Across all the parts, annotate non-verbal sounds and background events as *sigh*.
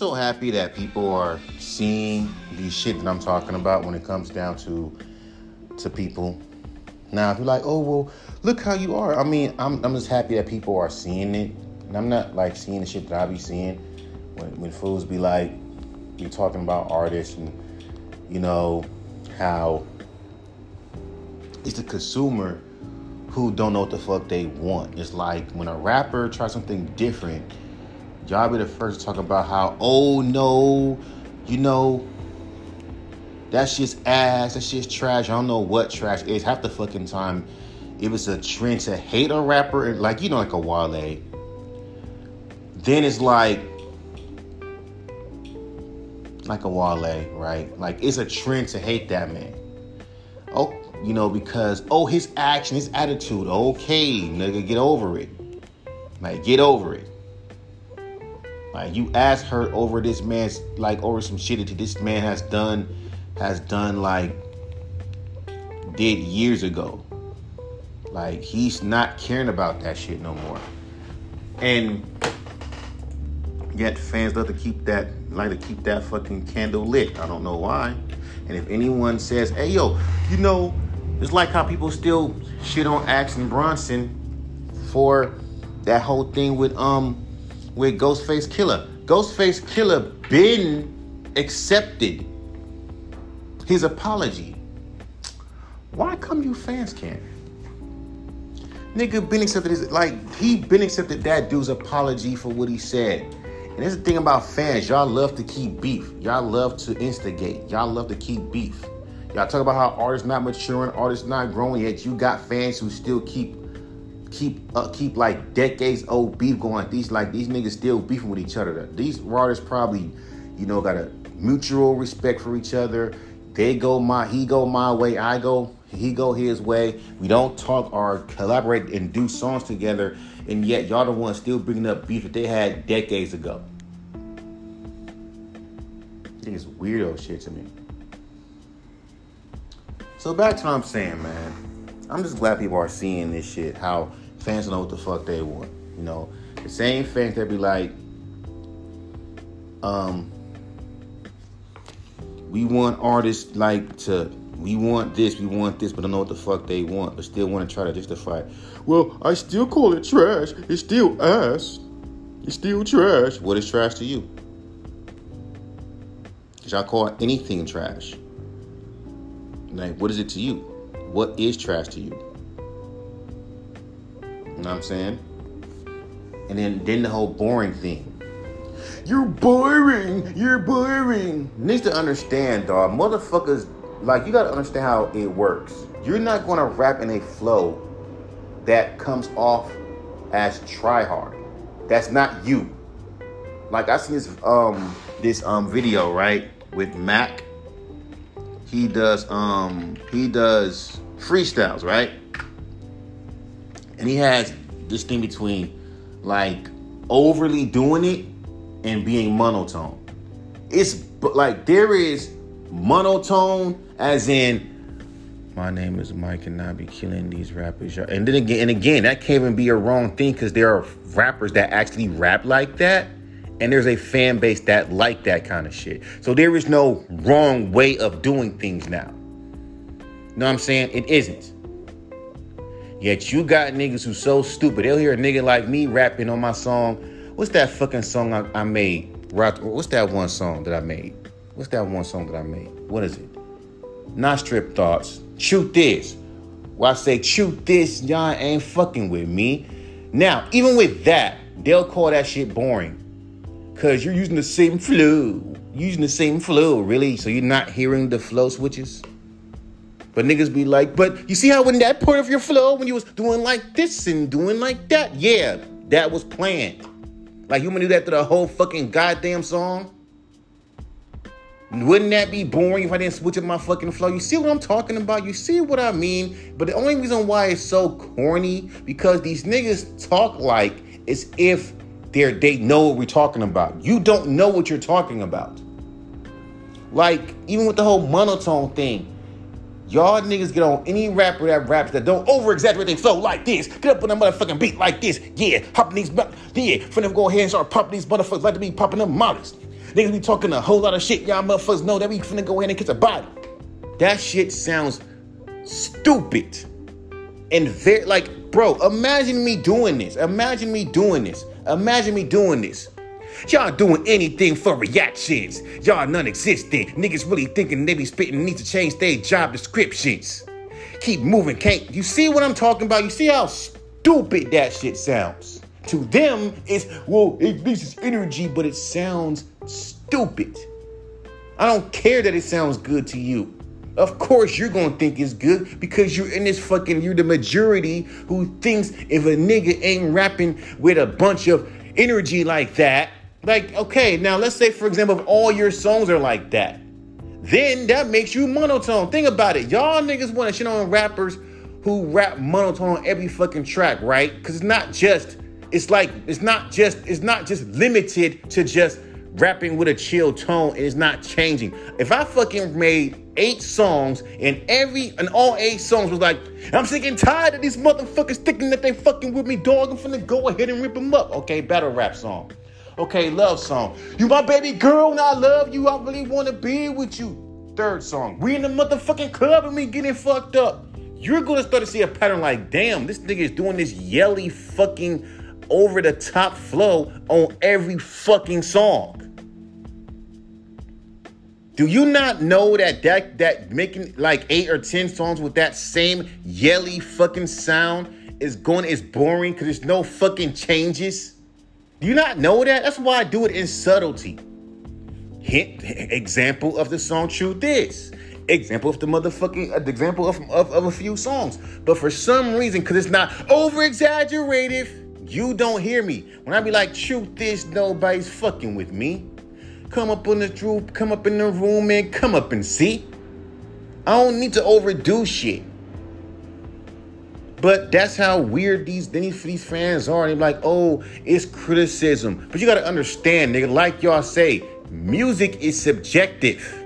so happy that people are seeing the shit that I'm talking about when it comes down to to people. Now, if you're like, oh well, look how you are. I mean, I'm I'm just happy that people are seeing it, and I'm not like seeing the shit that I be seeing when when fools be like, you talking about artists and you know how it's the consumer who don't know what the fuck they want. It's like when a rapper tries something different, y'all be the first to talk about how, oh no, you know, that's just ass, that's just trash. I don't know what trash is. Half the fucking time, if it's a trend to hate a rapper, like, you know, like a Wale, then it's like, like a Wale, right? Like, it's a trend to hate that man. Oh, you know, because oh, his action, his attitude, okay, nigga, get over it. Like, get over it. Like, you ask her over this man's like over some shit that this man has done, has done like did years ago. Like, he's not caring about that shit no more. And yet fans love to keep that like to keep that fucking candle lit. I don't know why. And if anyone says, hey yo, you know, it's like how people still shit on Action Bronson for that whole thing with um with Ghostface Killah. Ghostface Killah been accepted his apology. Why come you fans can't? Nigga been accepted his like he been accepted that dude's apology for what he said. And that's the thing about fans. Y'all love to keep beef. Y'all love to instigate. Y'all love to keep beef. Y'all talk about how artists not maturing, artists not growing, yet you got fans who still keep keep uh, keep like decades old beef going. These like these niggas still beefing with each other. These artists probably, you know, got a mutual respect for each other. They go my he go my way, I go he go his way. We don't talk or collaborate and do songs together, and yet y'all the ones still bringing up beef that they had decades ago. It's weirdo shit to me. So back to what I'm saying, man. I'm just glad people are seeing this shit. How fans know what the fuck they want. You know, the same fans that be like, um, we want artists like to, we want this, we want this, but don't know what the fuck they want, but still want to try to justify. Well, I still call it trash. It's still ass. It's still trash. What is trash to you? Cause y'all call anything trash. Like, what is it to you? What is trash to you? You know what I'm saying? And then then the whole boring thing. You're boring. You're boring. Needs to understand, dog. Motherfuckers, like you gotta understand how it works. You're not gonna rap in a flow that comes off as try hard. That's not you. Like I see this um this um video right with Mac he does um he does freestyles, right? And he has this thing between like overly doing it and being monotone. It's like there is monotone as in my name is Mike and I be killing these rappers. And then again and again that can't even be a wrong thing because there are rappers that actually rap like that and there's a fan base that like that kind of shit. So there is no wrong way of doing things now. You know what I'm saying? It isn't. Yet you got niggas who so stupid. They'll hear a nigga like me rapping on my song. What's that fucking song I, I made? What's that one song that I made? What's that one song that I made? What is it? Not strip thoughts. Shoot this. Well, I say shoot this, y'all ain't fucking with me. Now, even with that, they'll call that shit boring. Cause you're using the same flow. Using the same flow, really. So you're not hearing the flow switches. But niggas be like, but you see how in that part of your flow, when you was doing like this and doing like that, yeah, that was planned. Like you do that to the whole fucking goddamn song? Wouldn't that be boring if I didn't switch up my fucking flow? You see what I'm talking about? You see what I mean? But the only reason why it's so corny because these niggas talk like as if they they know what we're talking about. You don't know what you're talking about. Like even with the whole monotone thing, y'all niggas get on any rapper that raps that don't over exaggerate their flow like this. Get up on a motherfucking beat like this. Yeah, hopping these, yeah, them go ahead and start popping these motherfuckers like to be popping them mollies. Niggas be talking a whole lot of shit. Y'all motherfuckers know that we finna go ahead and kiss a body. That shit sounds stupid. And very like, bro, imagine me doing this. Imagine me doing this. Imagine me doing this. Y'all doing anything for reactions. Y'all non-existent. Niggas really thinking they be spitting need to change their job descriptions. Keep moving, can't you see what I'm talking about? You see how stupid that shit sounds? To them, it's well, it, is energy, but it sounds stupid. I don't care that it sounds good to you. Of course, you're gonna think it's good because you're in this fucking, you're the majority who thinks if a nigga ain't rapping with a bunch of energy like that, like, okay, now let's say, for example, if all your songs are like that, then that makes you monotone. Think about it. Y'all niggas want to shit on rappers who rap monotone on every fucking track, right? Because it's not just, it's like, it's not just, it's not just limited to just rapping with a chill tone and it's not changing. If I fucking made eight songs and every and all eight songs was like, I'm sick and tired of these motherfuckers thinking that they fucking with me, dog. I'm finna go ahead and rip them up. Okay, battle rap song. Okay, love song. You my baby girl and I love you. I really want to be with you. Third song. We in the motherfucking club and we getting fucked up. You're gonna start to see a pattern like, damn, this nigga is doing this yelly fucking over the top flow on every fucking song. Do you not know that that that making like eight or ten songs with that same yelly fucking sound is going is boring because there's no fucking changes? Do you not know that? That's why I do it in subtlety. Hint, example of the song Truth Is. Example of the motherfucking, uh, example of, of, of a few songs. But for some reason, because it's not over exaggerated, you don't hear me. When I be like, Truth Is, nobody's fucking with me. Come up in the troop, come up in the room and come up and see. I don't need to overdo shit. But that's how weird these these, these fans are. They're like, oh, it's criticism. But you gotta understand, nigga, like y'all say, music is subjective.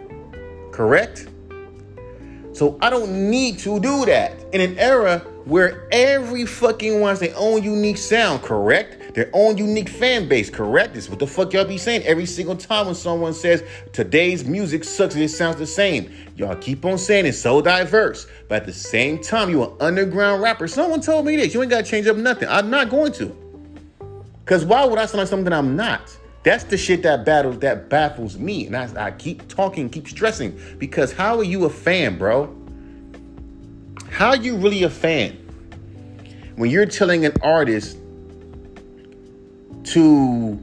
Correct? So I don't need to do that. In an era where every fucking has their own unique sound, correct? Their own unique fan base, correct? This what the fuck y'all be saying every single time when someone says today's music sucks it sounds the same. Y'all keep on saying it's so diverse, but at the same time, you an underground rapper. Someone told me this. You ain't gotta change up nothing. I'm not going to. Cause why would I sound like something I'm not? That's the shit that battles that baffles me. And I, I keep talking, keep stressing. Because how are you a fan, bro? How are you really a fan when you're telling an artist to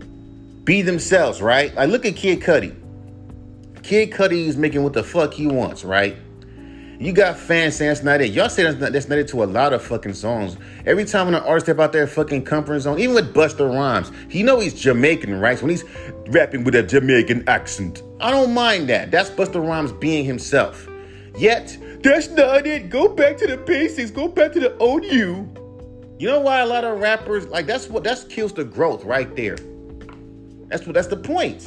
be themselves, right? Like look at Kid Cudi. Kid Cudi is making what the fuck he wants, right? You got fans saying that's not it. Y'all say that's not, that's not it to a lot of fucking songs. Every time when an artist step out there fucking comfort zone, even with Busta Rhymes, he know he's Jamaican, right? So when he's rapping with a Jamaican accent, I don't mind that. That's Busta Rhymes being himself. Yet that's not it. Go back to the basics. Go back to the old you. You know why a lot of rappers like that's what that's kills the growth right there. That's what that's the point.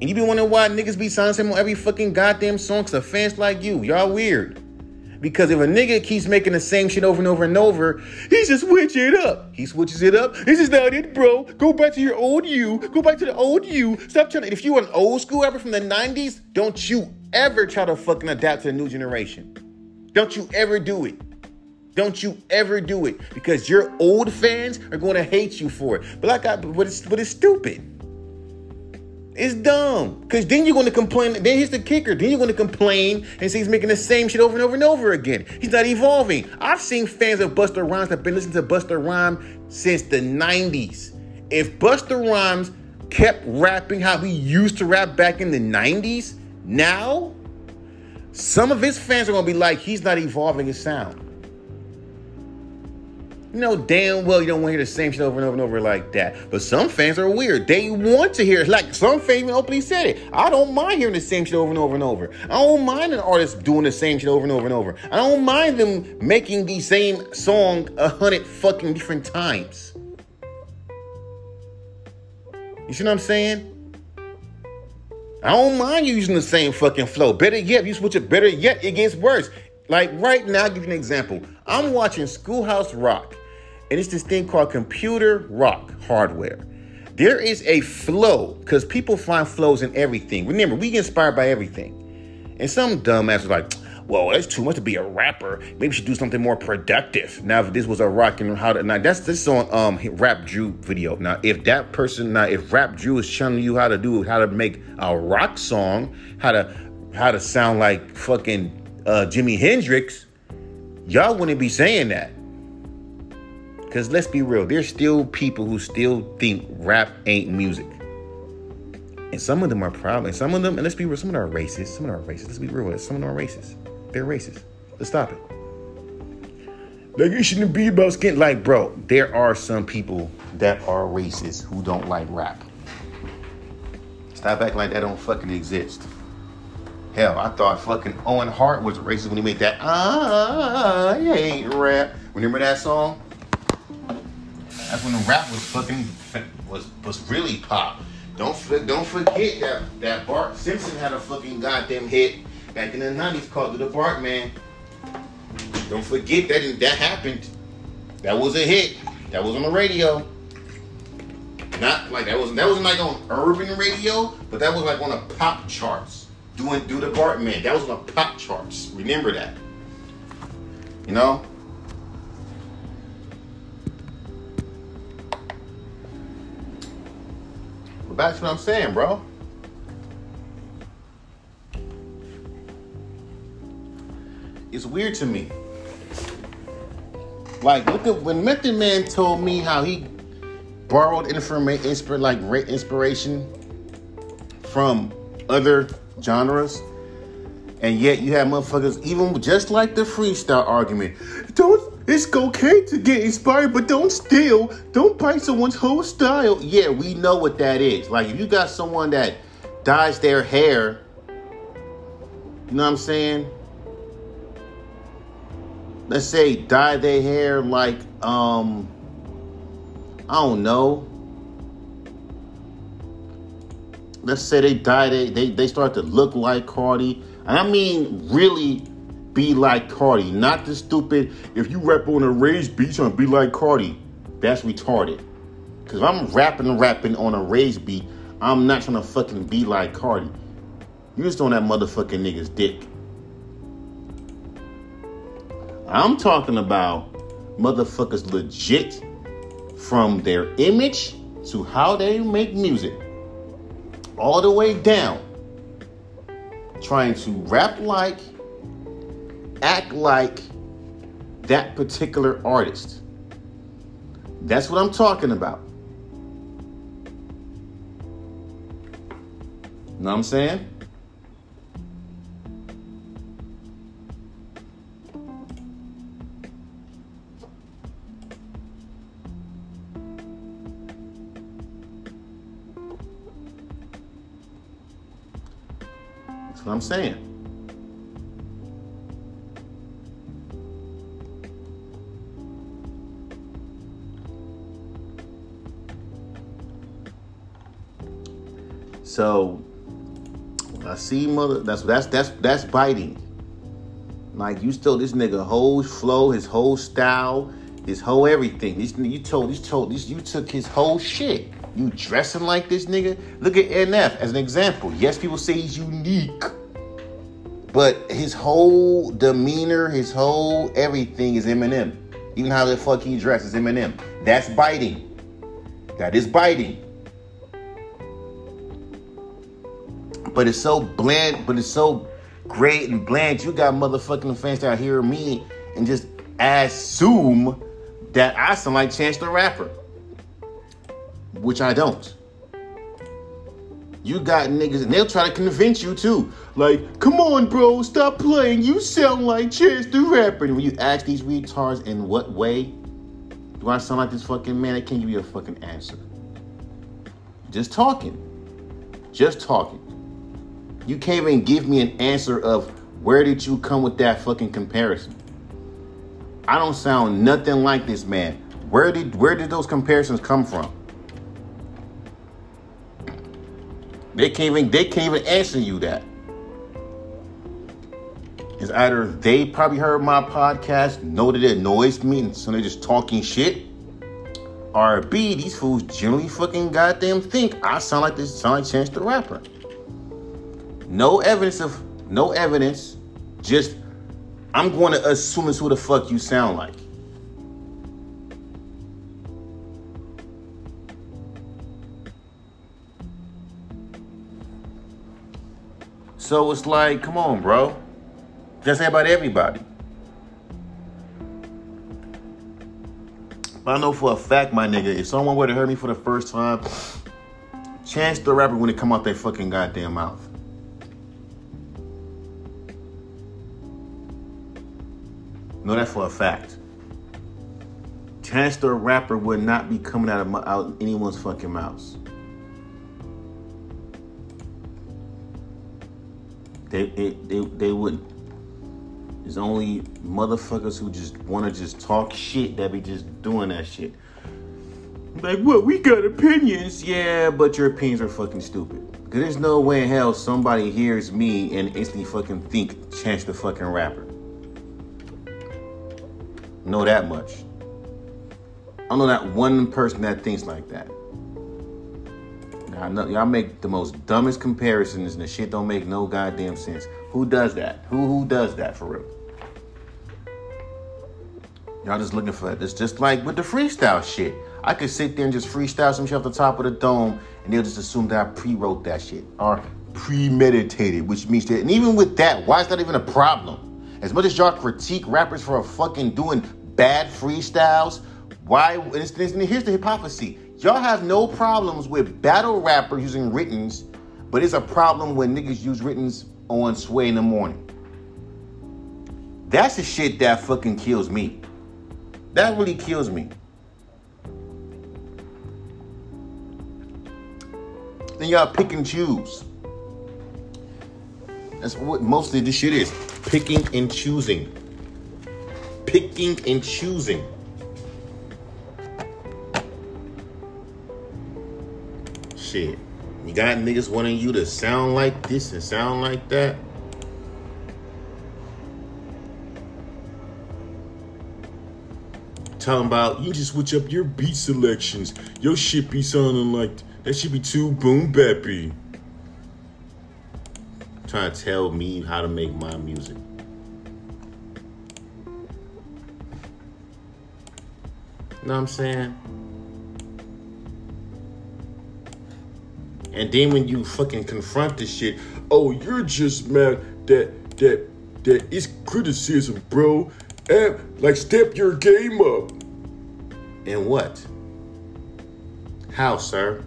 And you be wondering why niggas be signing him on every fucking goddamn song because of fans like you. Y'all weird. Because if a nigga keeps making the same shit over and over and over, he just switch it up. He switches it up. This is not it, bro. Go back to your old you. Go back to the old you. Stop trying to. If you an old school rapper from the 90s, don't you ever try to fucking adapt to the new generation. Don't you ever do it. Don't you ever do it because your old fans are going to hate you for it. But like I, but it's but it's stupid. It's dumb. Because then you're going to complain. Then here's the kicker. Then you're going to complain and say he's making the same shit over and over and over again. He's not evolving. I've seen fans of Busta Rhymes that have been listening to Busta Rhymes since the 90s. If Busta Rhymes kept rapping how he used to rap back in the 90s, now, some of his fans are gonna be like, he's not evolving his sound. You know damn well you don't want to hear the same shit over and over and over like that. But some fans are weird. They want to hear it. Like some fans openly said it. I don't mind hearing the same shit over and over and over. I don't mind an artist doing the same shit over and over and over. I don't mind them making the same song a hundred fucking different times. You see what I'm saying? I don't mind you using the same fucking flow. Better yet, if you switch it, better yet, it gets worse. Like right now, I'll give you an example. I'm watching Schoolhouse Rock, and it's this thing called computer rock hardware. There is a flow because people find flows in everything. Remember, we get inspired by everything. And some dumbass was like, well, it's too much to be a rapper. Maybe should do something more productive. Now, if this was a rock and how to now that's this on um Rap Drew video. Now, if that person now if Rap Drew is telling you how to do how to make a rock song, how to how to sound like fucking uh, Jimi Hendrix, y'all wouldn't be saying that. Cause let's be real, there's still people who still think rap ain't music. And some of them are probably, some of them, and let's be real, some of them are racist. Some of them are racist. Let's be real, some of them are racist. They're racist. Let's stop it. Like it shouldn't be about skin. Like, bro, there are some people that are racist who don't like rap. Stop acting like that don't fucking exist. Hell, I thought fucking Owen Hart was racist when he made that ah, I ain't rap. Remember that song? That's when the rap was fucking was was really pop. Don't don't forget that that Bart Simpson had a fucking goddamn hit back in the 90s called The Bart Man." Don't forget that that happened. That was a hit. That was on the radio. Not like that was that wasn't like on urban radio, but that was like on the pop charts. Doing do the Bartman. That was on the pop charts. Remember that. You know? But that's what I'm saying, bro. it's weird to me. Like, look at when Method Man told me how he borrowed information, like inspiration from other genres, and yet you have motherfuckers, even just like the freestyle argument, don't. It's okay to get inspired, but don't steal. Don't bite someone's whole style. Yeah, we know what that is. Like, if you got someone that dyes their hair, you know what I'm saying? let's say dye their hair like um I don't know. Let's say they die, they they, they start to look like Carti. And I mean really be like Carti, not the stupid if you rap on a raised beat trying to be like Carti. That's retarded. Cause if I'm rapping rapping on a raised beat, I'm not trying to fucking be like Carti. You just on that motherfucking nigga's dick. I'm talking about motherfuckers legit from their image to how they make music, all the way down, trying to rap like, act like that particular artist. That's what I'm talking about. Know what I'm saying? I'm saying. So I see mother that's that's that's that's biting. Like you stole this nigga whole flow, his whole style, his whole everything. This you told you told this you took his whole shit. You dressing like this nigga? Look at NF as an example. Yes, people say he's unique. But his whole demeanor, his whole everything is Eminem. Even how the fuck he dresses Eminem. That's biting. That is biting. But it's so bland, but it's so great and bland. You got motherfucking fans out here me and just assume that I sound like Chance the Rapper which I don't. You got niggas, and they'll try to convince you too. Like, come on, bro, stop playing. You sound like Chance the Rapper. And when you ask these retards in what way do I sound like this fucking man, I can't give you a fucking answer. Just talking. Just talking. You can't even give me an answer of where did you come with that fucking comparison. I don't sound nothing like this man. Where did where did those comparisons come from? They can't even they can't even answer you that. It's either they probably heard my podcast, know that it annoys me, and so they're just talking shit, R&B, these fools generally fucking goddamn think I sound like this, sound like Chance the Rapper. No evidence of, no evidence, just I'm going to assume it's who the fuck you sound like. So it's like, come on, bro. Just say about everybody. But I know for a fact, my nigga, if someone were to hear me for the first time, Chance the Rapper it come out their fucking goddamn mouth. Know that for a fact. Chance the Rapper would not be coming out of my, out anyone's fucking mouth. They, it, they, they wouldn't. It's only motherfuckers who just want to just talk shit that be just doing that shit. Like, what? We got opinions. Yeah, but your opinions are fucking stupid. Because there's no way in hell somebody hears me and instantly fucking think Chance the fucking rapper. Know that much. I don't know that one person that thinks like that. I know y'all make the most dumbest comparisons and the shit don't make no goddamn sense. Who does that? Who who does that for real? Y'all just looking for it. It's just like with the freestyle shit. I could sit there and just freestyle some shit off the top of the dome, and they'll just assume that I pre-wrote that shit or premeditated, which means that. And even with that, why is that even a problem? As much as y'all critique rappers for fucking doing bad freestyles, why? And, and here's the hypocrisy Y'all have no problems with battle rappers using writtens, but it's a problem when niggas use writtens on Sway in the morning. That's the shit that fucking kills me. That really kills me. Then y'all pick and choose. That's what mostly this shit is. Picking and choosing. Picking and choosing. Shit. You got niggas wanting you to sound like this and sound like that. Talking about you just switch up your beat selections. Your shit be sounding like that should be too boom bappy. Trying to tell me how to make my music. Know what I'm saying? And then when you fucking confront this shit, oh, you're just mad that that that is criticism, bro. And like step your game up. And what? How, sir?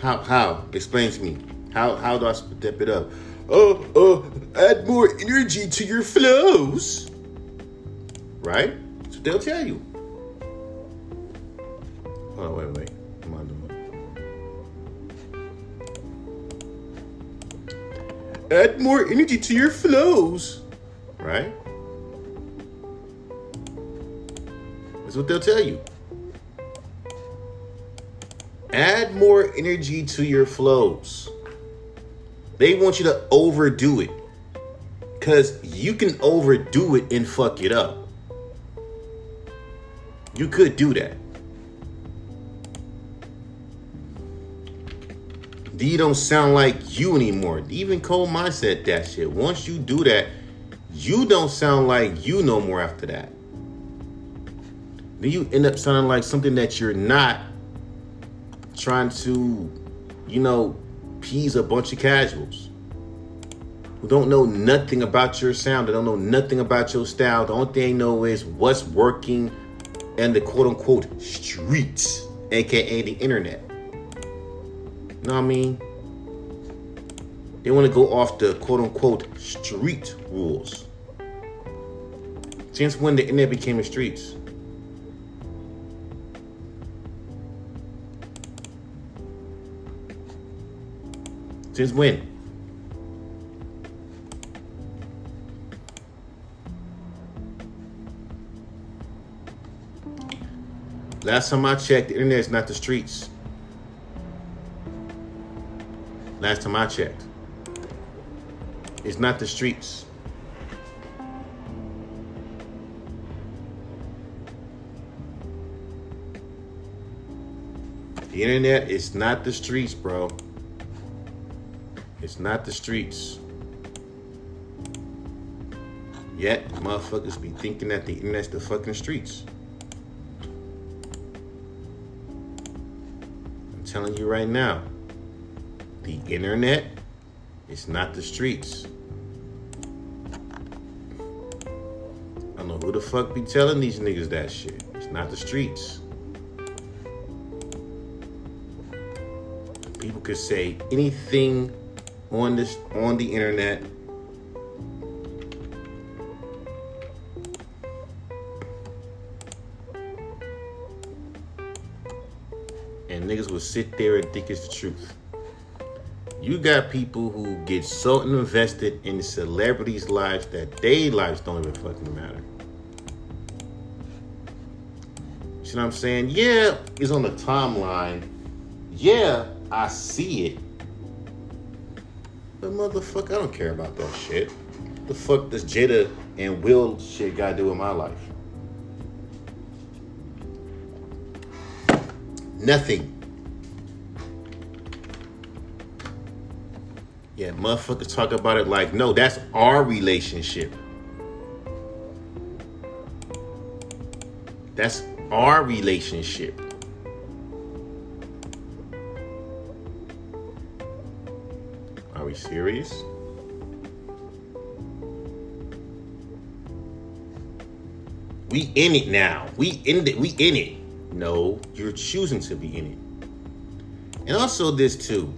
How how? Explain to me. How how do I step it up? Uh uh add more energy to your flows. Right? So they'll tell you. Oh wait, wait. Add more energy to your flows, right? That's what they'll tell you. Add more energy to your flows. They want you to overdo it. Because you can overdo it and fuck it up. You could do that. You don't sound like you anymore. Even Cole mindset that shit. Once you do that, you don't sound like you no more after that. Then you end up sounding like something that you're not trying to, you know, pease a bunch of casuals who don't know nothing about your sound, they don't know nothing about your style. The only thing they know is what's working and the quote unquote streets, aka the internet. Know what I mean? They want to go off the quote unquote street rules. Since when the internet became the streets? Since when? Last time I checked, the internet is not the streets. Last time I checked. It's not the streets. The internet is not the streets, bro. It's not the streets. Yet, motherfuckers be thinking that the internet's the fucking streets. I'm telling you right now, the internet it's not the streets. I don't know who the fuck be telling these niggas that shit. It's not the streets. People could say anything on this on the internet and niggas will sit there and think it's the truth. You got people who get so invested in celebrities' lives that their lives don't even fucking matter. You know what I'm saying? Yeah, it's on the timeline. Yeah, I see it. But motherfucker, I don't care about that shit. The fuck does Jada and Will shit got to do with my life? Nothing. Yeah, motherfuckers talk about it like, no, that's our relationship. That's our relationship. Are we serious? We in it now. We in it. We in it. No, you're choosing to be in it. And also this too.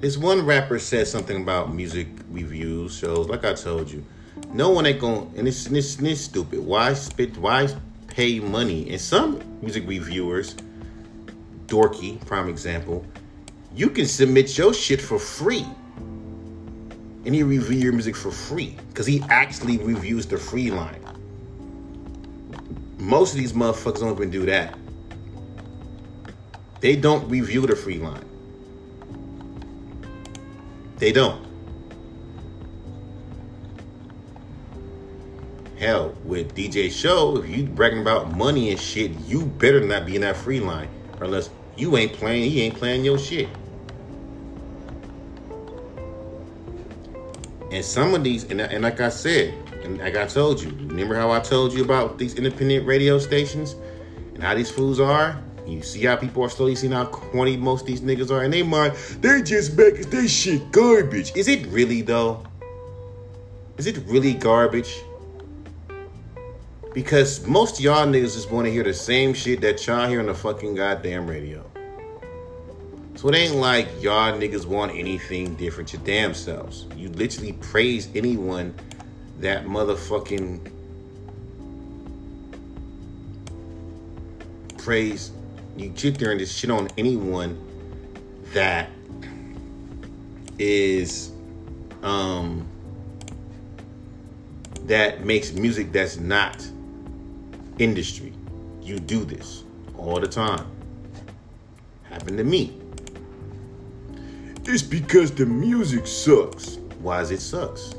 This one rapper said something about music reviews shows. Like I told you, no one ain't gonna. And it's this stupid. Why spit? Why pay money? And some music reviewers, Dorky, prime example, you can submit your shit for free. And he review your music for free because he actually reviews the free line. Most of these motherfuckers don't even do that. They don't review the free line. They don't. Hell, with DJ Show, if you bragging about money and shit, you better not be in that free line. Unless you ain't playing, he ain't playing your shit. And some of these, and, and like I said, and like I told you, remember how I told you about these independent radio stations and how these fools are? You see how people are slowly seeing how corny most these niggas are, and they mind they just make they shit garbage. Is it really though? Is it really garbage? Because most y'all niggas just want to hear the same shit that y'all hear on the fucking goddamn radio. So it ain't like y'all niggas want anything different to damn selves. You literally praise anyone that motherfucking praise you sit there and just shit on anyone that is um that makes music that's not industry. You do this all the time. Happened to me. It's because the music sucks. Why is it sucks?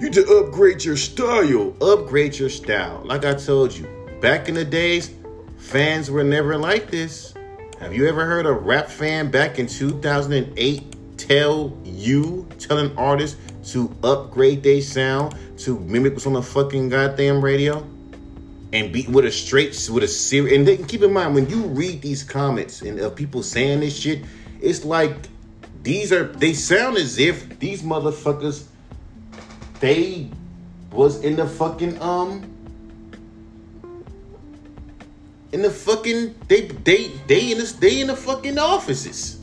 You to upgrade your style. Upgrade your style. Like I told you, back in the days, fans were never like this. Have you ever heard a rap fan back in 2008 tell you, telling artists to upgrade their sound to mimic what's on the fucking goddamn radio? And be with a straight, with a serious, and then keep in mind when you read these comments and of people saying this shit, it's like these are they sound as if these motherfuckers they was in the fucking um in the fucking they they they in this they in the fucking offices.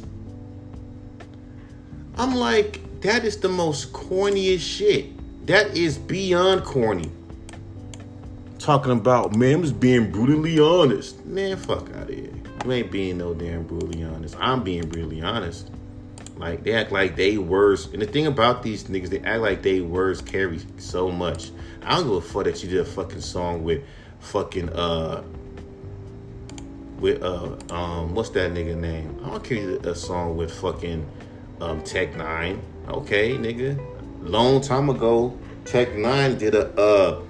I'm like, that is the most corniest shit. That is beyond corny. Talking about man, I'm just being brutally honest. Man, fuck out of here. You ain't being no damn brutally honest. I'm being brutally honest. Like they act like they words. And the thing about these niggas, they act like they words carry so much. I don't give a fuck that you did a fucking song with fucking uh with uh um what's that nigga name? I don't care you a song with fucking um Tech N9ne. Okay, nigga. Long time ago, Tech N9ne did a uh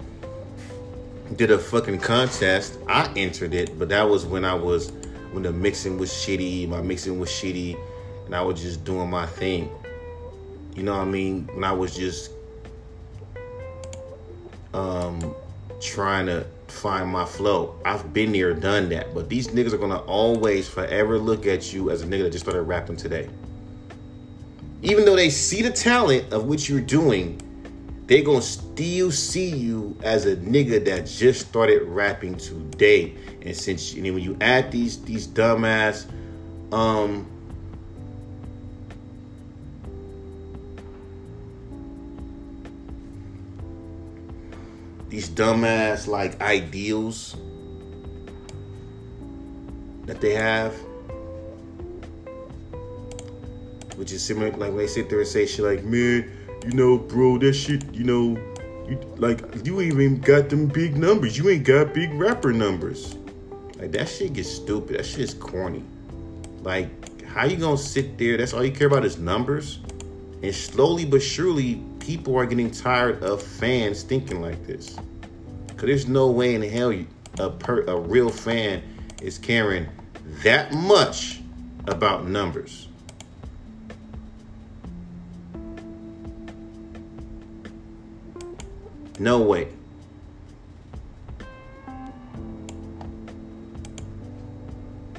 did a fucking contest. I entered it, but that was when I was when the mixing was shitty, my mixing was shitty, and I was just doing my thing. You know what I mean? When I was just um trying to find my flow. I've been there, done that. But these niggas are gonna always forever look at you as a nigga that just started rapping today. Even though they see the talent of what you're doing, they gonna still see you as a nigga that just started rapping today. And since know, when you add these these dumbass um these dumbass like ideals that they have. Which is similar like when they sit there and say shit like, man, you know, bro, that shit, you know, you like you ain't even got them big numbers. You ain't got big rapper numbers. Like that shit gets stupid. That shit is corny. Like, how you gonna sit there? That's all you care about is numbers? And slowly but surely, people are getting tired of fans thinking like this. Cause there's no way in hell you, a per, a real fan is caring that much about numbers. No way.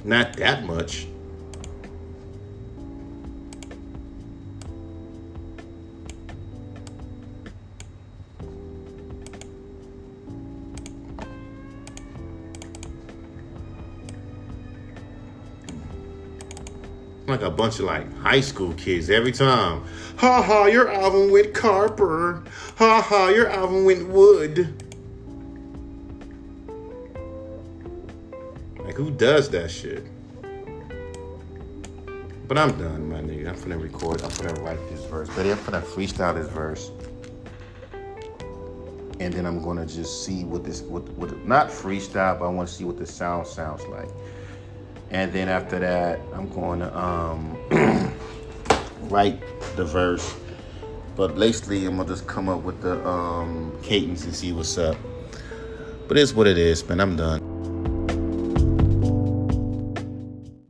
Not that much. Like a bunch of like high school kids every time. Ha ha, your album went Carper. Ha ha, your album went Wood. Like who does that shit? But I'm done, my nigga. I'm finna record. I'm finna write this verse. But I'm finna freestyle this verse. And then I'm gonna just see what this what what not freestyle, but I wanna see what the sound sounds like. And then after that, I'm going to um, *clears throat* write the verse. But basically, I'm going to just come up with the um, cadence and see what's up. But it's what it is, man. I'm done.